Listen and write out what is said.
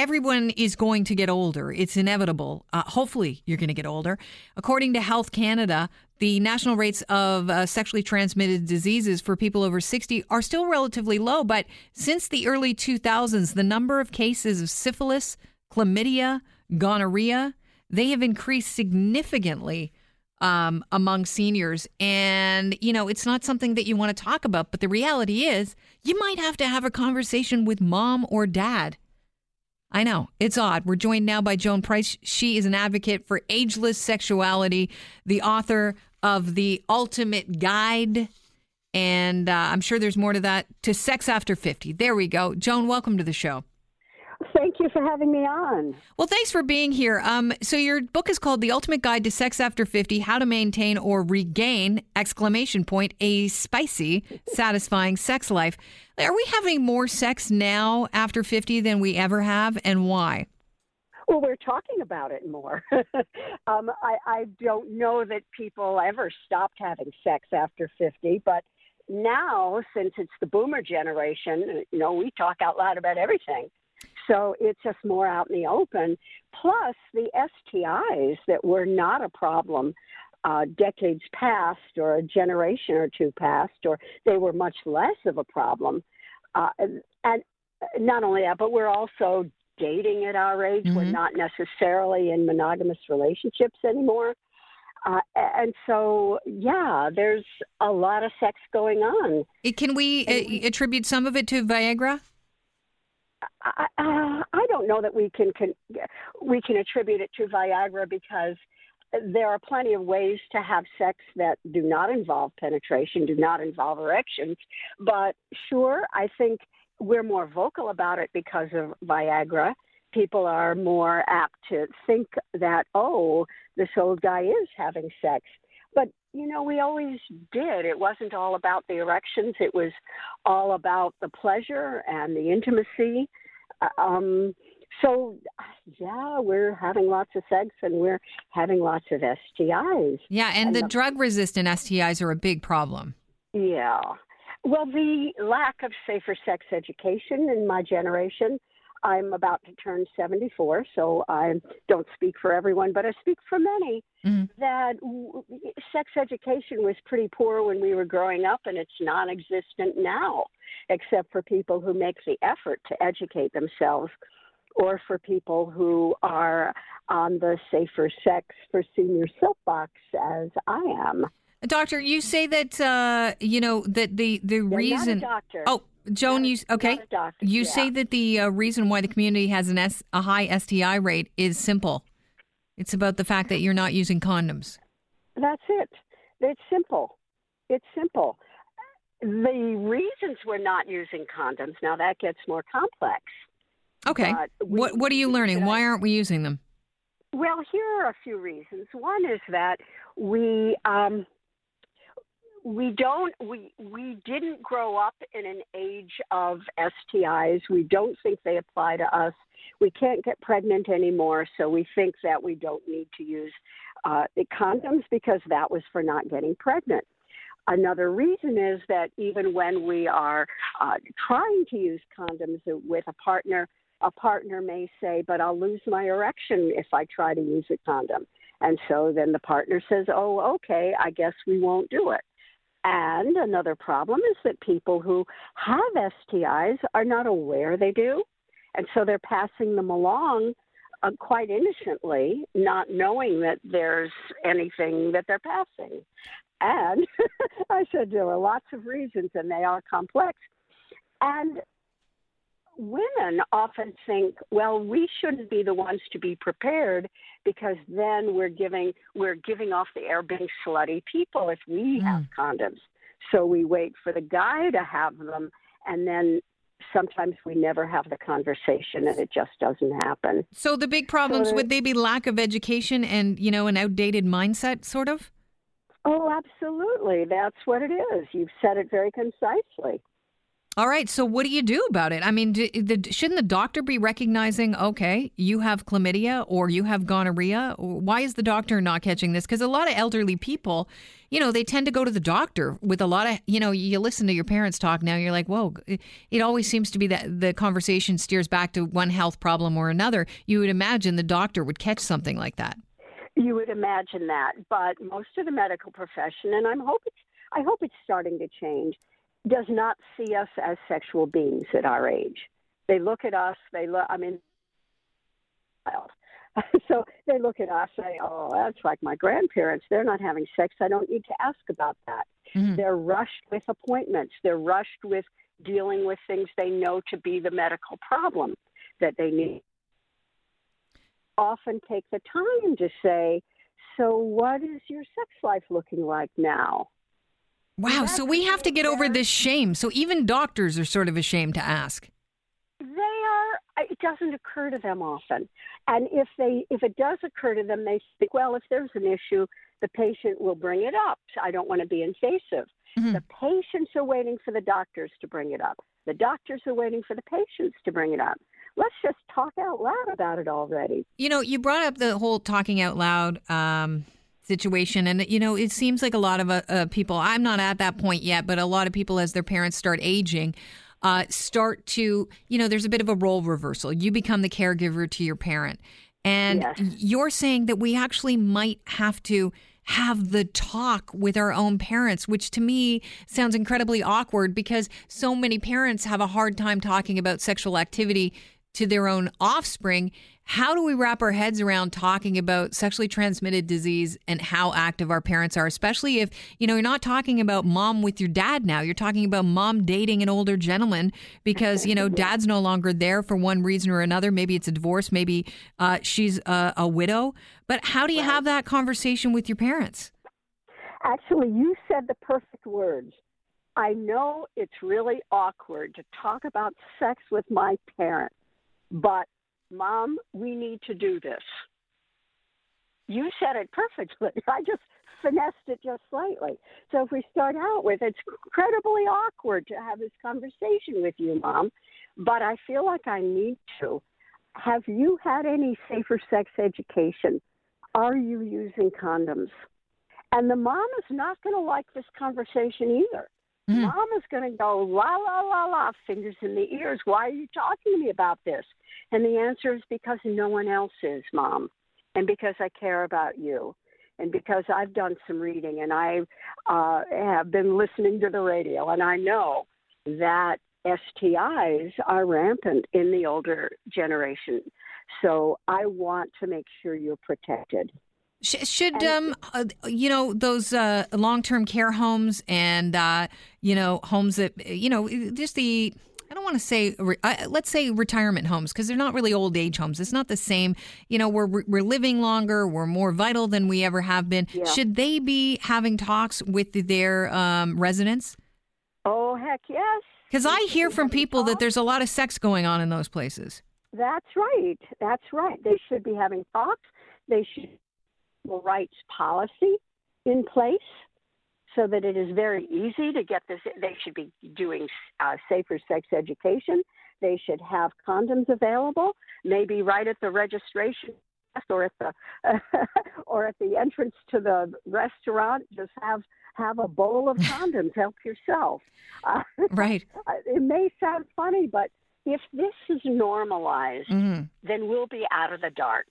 everyone is going to get older. It's inevitable. Uh, hopefully, you're going to get older. According to Health Canada, the national rates of uh, sexually transmitted diseases for people over 60 are still relatively low. But since the early 2000s, the number of cases of syphilis, chlamydia, gonorrhea, they have increased significantly um, among seniors. And, you know, it's not something that you want to talk about, but the reality is you might have to have a conversation with mom or dad. I know, it's odd. We're joined now by Joan Price. She is an advocate for ageless sexuality, the author of The Ultimate Guide. And uh, I'm sure there's more to that to sex after 50. There we go. Joan, welcome to the show. Thank you for having me on. Well, thanks for being here. Um, so your book is called "The Ultimate Guide to Sex After 50: How to Maintain or Regain!" Exclamation point a spicy, satisfying sex life. Are we having more sex now after 50 than we ever have, and why? Well, we're talking about it more. um, I, I don't know that people ever stopped having sex after 50, but now, since it's the boomer generation, you know, we talk out loud about everything. So it's just more out in the open. Plus, the STIs that were not a problem uh, decades past or a generation or two past, or they were much less of a problem. Uh, and, and not only that, but we're also dating at our age. Mm-hmm. We're not necessarily in monogamous relationships anymore. Uh, and so, yeah, there's a lot of sex going on. Can we uh, attribute some of it to Viagra? I, uh, I don't know that we can, can we can attribute it to Viagra because there are plenty of ways to have sex that do not involve penetration, do not involve erections. But sure, I think we're more vocal about it because of Viagra. People are more apt to think that, oh, this old guy is having sex. But, you know, we always did. It wasn't all about the erections, it was all about the pleasure and the intimacy. Um, so, yeah, we're having lots of sex and we're having lots of STIs. Yeah, and, and the, the drug resistant STIs are a big problem. Yeah. Well, the lack of safer sex education in my generation I'm about to turn 74, so I don't speak for everyone, but I speak for many. Mm-hmm. That w- sex education was pretty poor when we were growing up, and it's non existent now, except for people who make the effort to educate themselves or for people who are on the safer sex for senior soapbox as I am. Doctor, you say that uh, you know that the the reason. doctor. Oh, Joan, you okay? You yeah. say that the uh, reason why the community has an S, a high STI rate is simple. It's about the fact that you're not using condoms. That's it. It's simple. It's simple. The reasons we're not using condoms now that gets more complex. Okay. We, what What are you learning? Why aren't we using them? Well, here are a few reasons. One is that we um, we don't we we didn't grow up in an age of STIs. We don't think they apply to us. We can't get pregnant anymore, so we think that we don't need to use uh, condoms because that was for not getting pregnant. Another reason is that even when we are uh, trying to use condoms with a partner, a partner may say, "But I'll lose my erection if I try to use a condom." And so then the partner says, "Oh, okay, I guess we won't do it." And another problem is that people who have STIs are not aware they do. And so they're passing them along uh, quite innocently, not knowing that there's anything that they're passing. And I said there are lots of reasons, and they are complex. And women often think, well, we shouldn't be the ones to be prepared because then we're giving we're giving off the air being slutty people if we mm. have condoms. So we wait for the guy to have them, and then sometimes we never have the conversation, and it just doesn't happen. So the big problems so would they be lack of education and you know an outdated mindset, sort of? Oh, absolutely. That's what it is. You've said it very concisely. All right. So, what do you do about it? I mean, do, the, shouldn't the doctor be recognizing, okay, you have chlamydia or you have gonorrhea? Why is the doctor not catching this? Because a lot of elderly people, you know, they tend to go to the doctor with a lot of, you know, you listen to your parents talk now, you're like, whoa, it always seems to be that the conversation steers back to one health problem or another. You would imagine the doctor would catch something like that. You would imagine that, but most of the medical profession, and I'm hoping, I hope it's starting to change does not see us as sexual beings at our age. They look at us, they look, I mean, so they look at us, and say, oh, that's like my grandparents. They're not having sex. I don't need to ask about that. Mm-hmm. They're rushed with appointments, they're rushed with dealing with things they know to be the medical problem that they need. Often take the time to say, so what is your sex life looking like now? Wow. So we have to get over this shame. So even doctors are sort of ashamed to ask. They are. It doesn't occur to them often, and if they if it does occur to them, they think, well, if there's an issue, the patient will bring it up. I don't want to be invasive. Mm-hmm. The patients are waiting for the doctors to bring it up. The doctors are waiting for the patients to bring it up. Let's just talk out loud about it already. You know, you brought up the whole talking out loud. Um, situation. And, you know, it seems like a lot of uh, uh, people, I'm not at that point yet, but a lot of people, as their parents start aging, uh, start to, you know, there's a bit of a role reversal. You become the caregiver to your parent. And yes. you're saying that we actually might have to have the talk with our own parents, which to me sounds incredibly awkward because so many parents have a hard time talking about sexual activity to their own offspring. How do we wrap our heads around talking about sexually transmitted disease and how active our parents are, especially if, you know, you're not talking about mom with your dad now. You're talking about mom dating an older gentleman because, you know, dad's no longer there for one reason or another. Maybe it's a divorce, maybe uh, she's a, a, widow. But how do you have that conversation with your parents? Actually, you said the perfect words. I know it's really awkward to talk about sex with my parents but, Mom, we need to do this. You said it perfectly. I just finessed it just slightly. So if we start out with, it's incredibly awkward to have this conversation with you, Mom, but I feel like I need to. Have you had any safer sex education? Are you using condoms? And the mom is not going to like this conversation either. Mm. Mom is going to go, la, la, la, la, fingers in the ears. Why are you talking to me about this? And the answer is because no one else is, Mom, and because I care about you, and because I've done some reading and I uh, have been listening to the radio, and I know that STIs are rampant in the older generation. So I want to make sure you're protected. Should um uh, you know those uh, long term care homes and uh, you know homes that you know just the I don't want to say let's say retirement homes because they're not really old age homes. It's not the same. You know, we're we're living longer. We're more vital than we ever have been. Yeah. Should they be having talks with their um, residents? Oh heck yes. Because I hear from people that there's a lot of sex going on in those places. That's right. That's right. They should be having talks. They should rights policy in place so that it is very easy to get this. They should be doing uh, safer sex education. They should have condoms available, maybe right at the registration or at the or at the entrance to the restaurant. Just have have a bowl of condoms. Help yourself. Uh, right. It may sound funny, but if this is normalized, mm-hmm. then we'll be out of the dark.